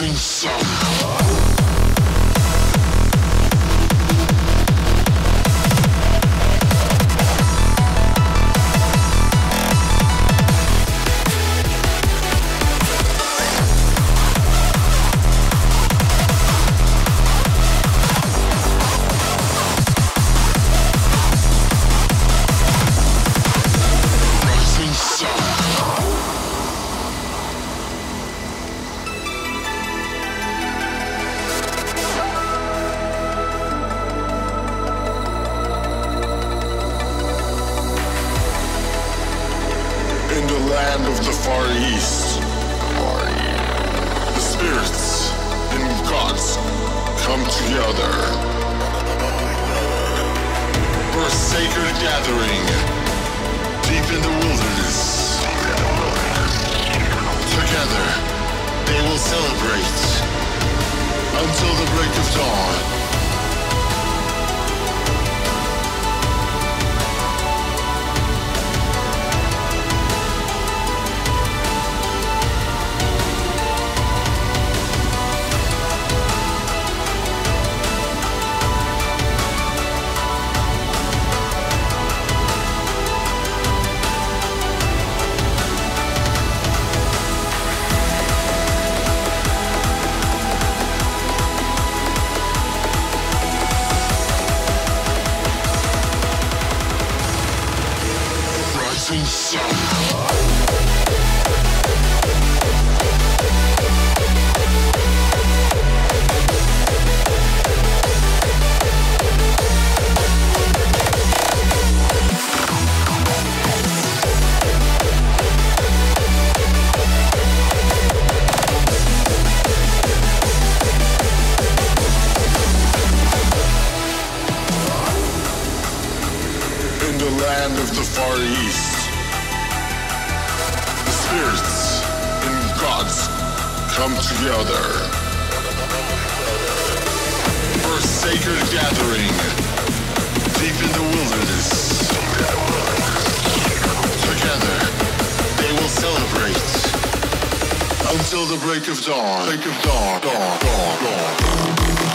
missing somehow. other. For sacred gathering deep in the wilderness. Together, they will celebrate until the break of dawn. Break of dawn, dawn, dawn, dawn.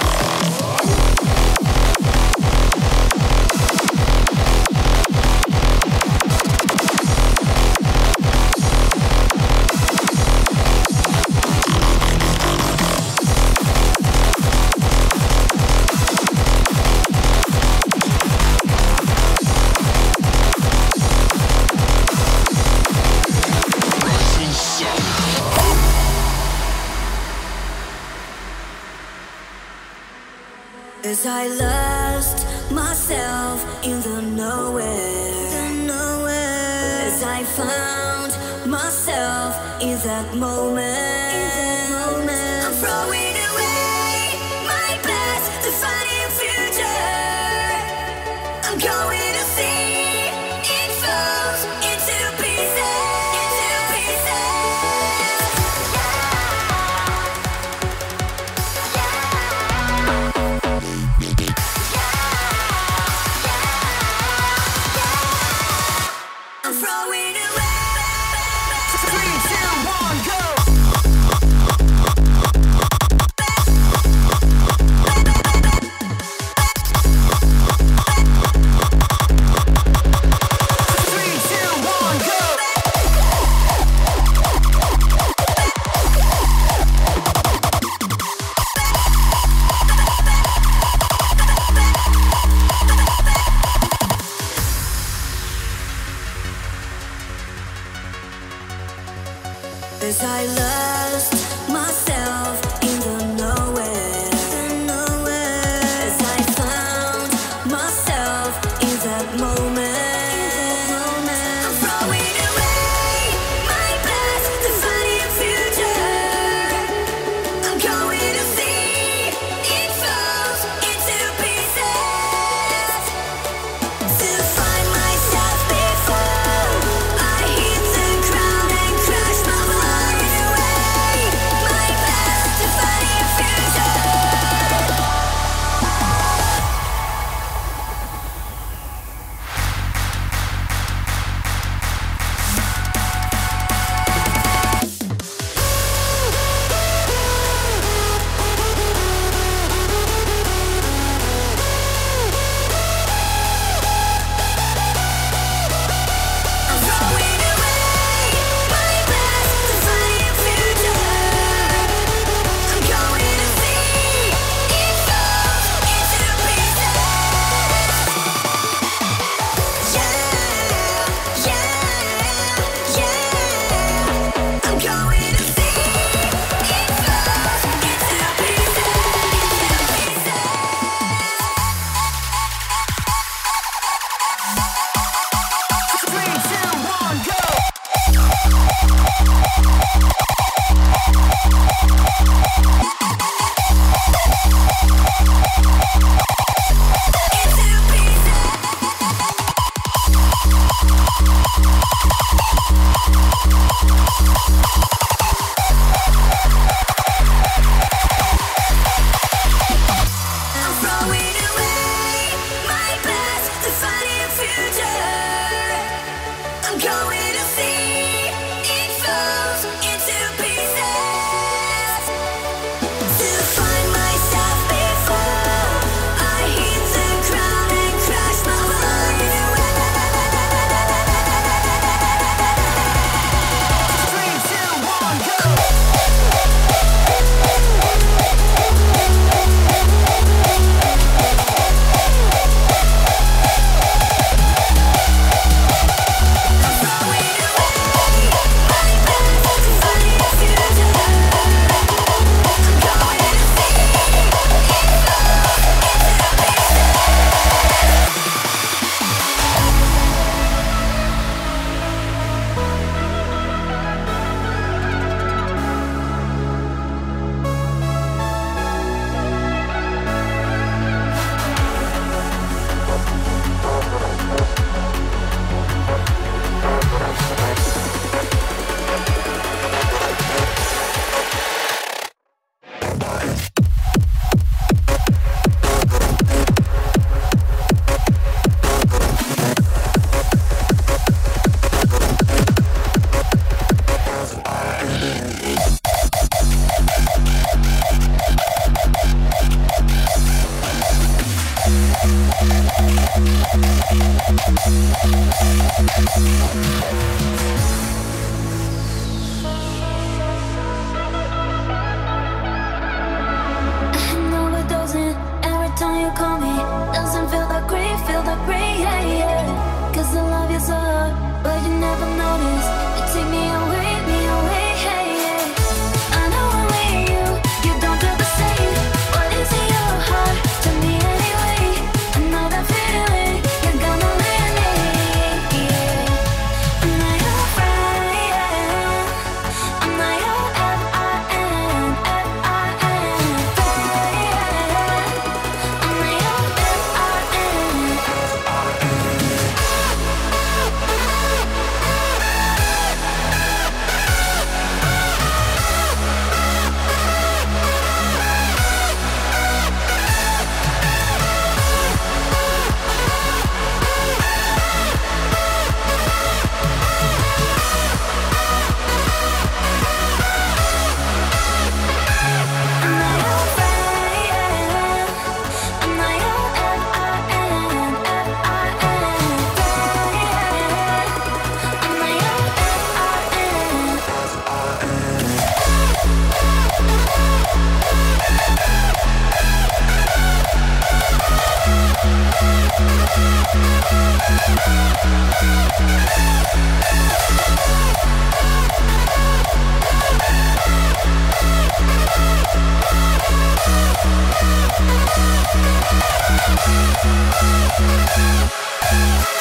Falling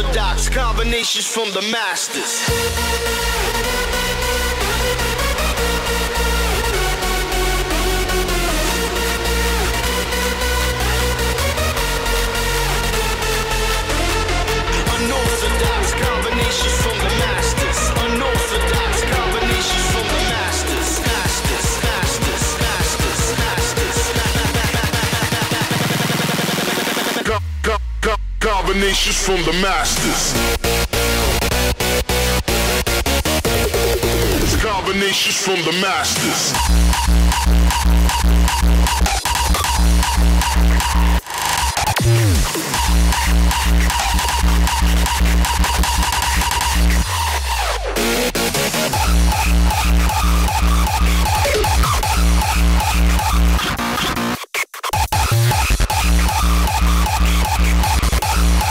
unorthodox combinations from the masters. combinations from the master. combinations from the masters. It's combinations from the masters. Yeah.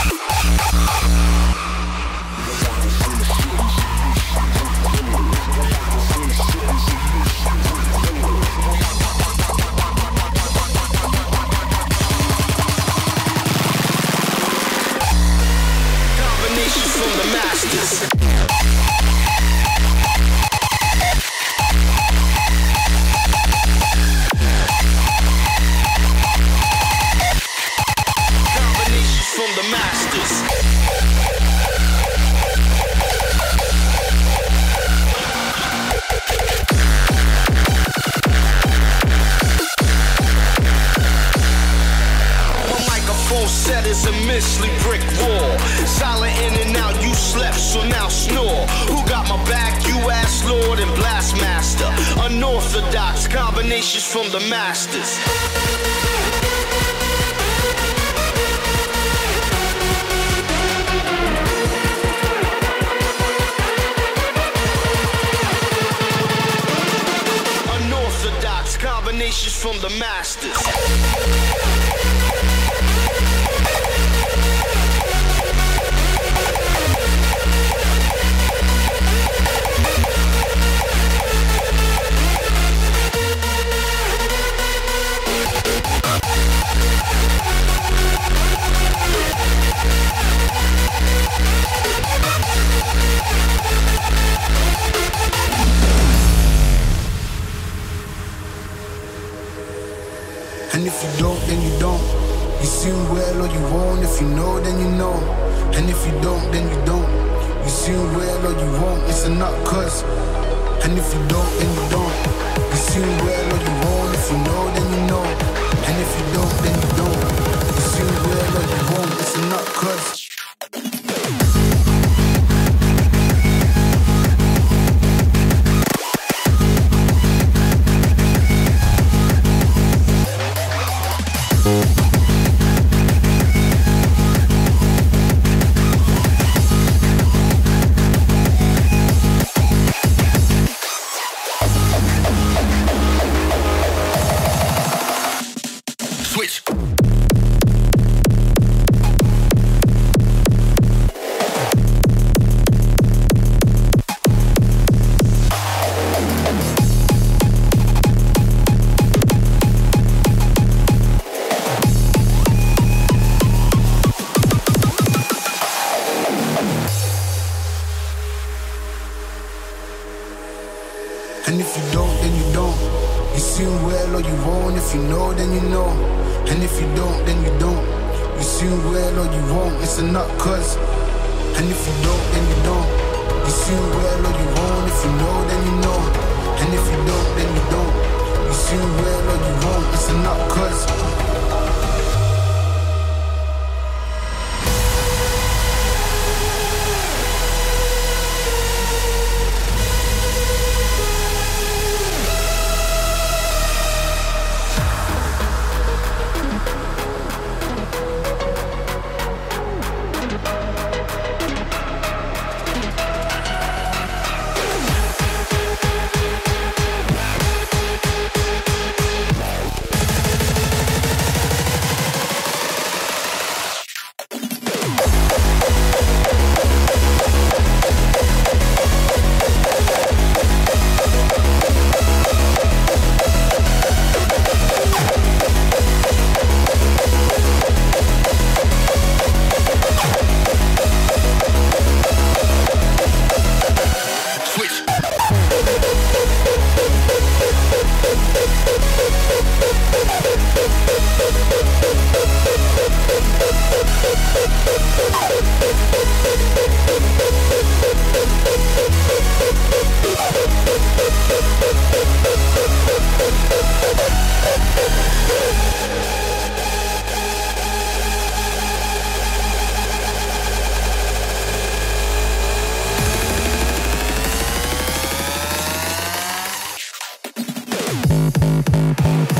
listen up, cuz. And if you don't, then you don't. You see well or you won't. If you know, then you know. And if you don't, then you don't. You see well or you won't. Listen up, cuz. pump, pump, pump.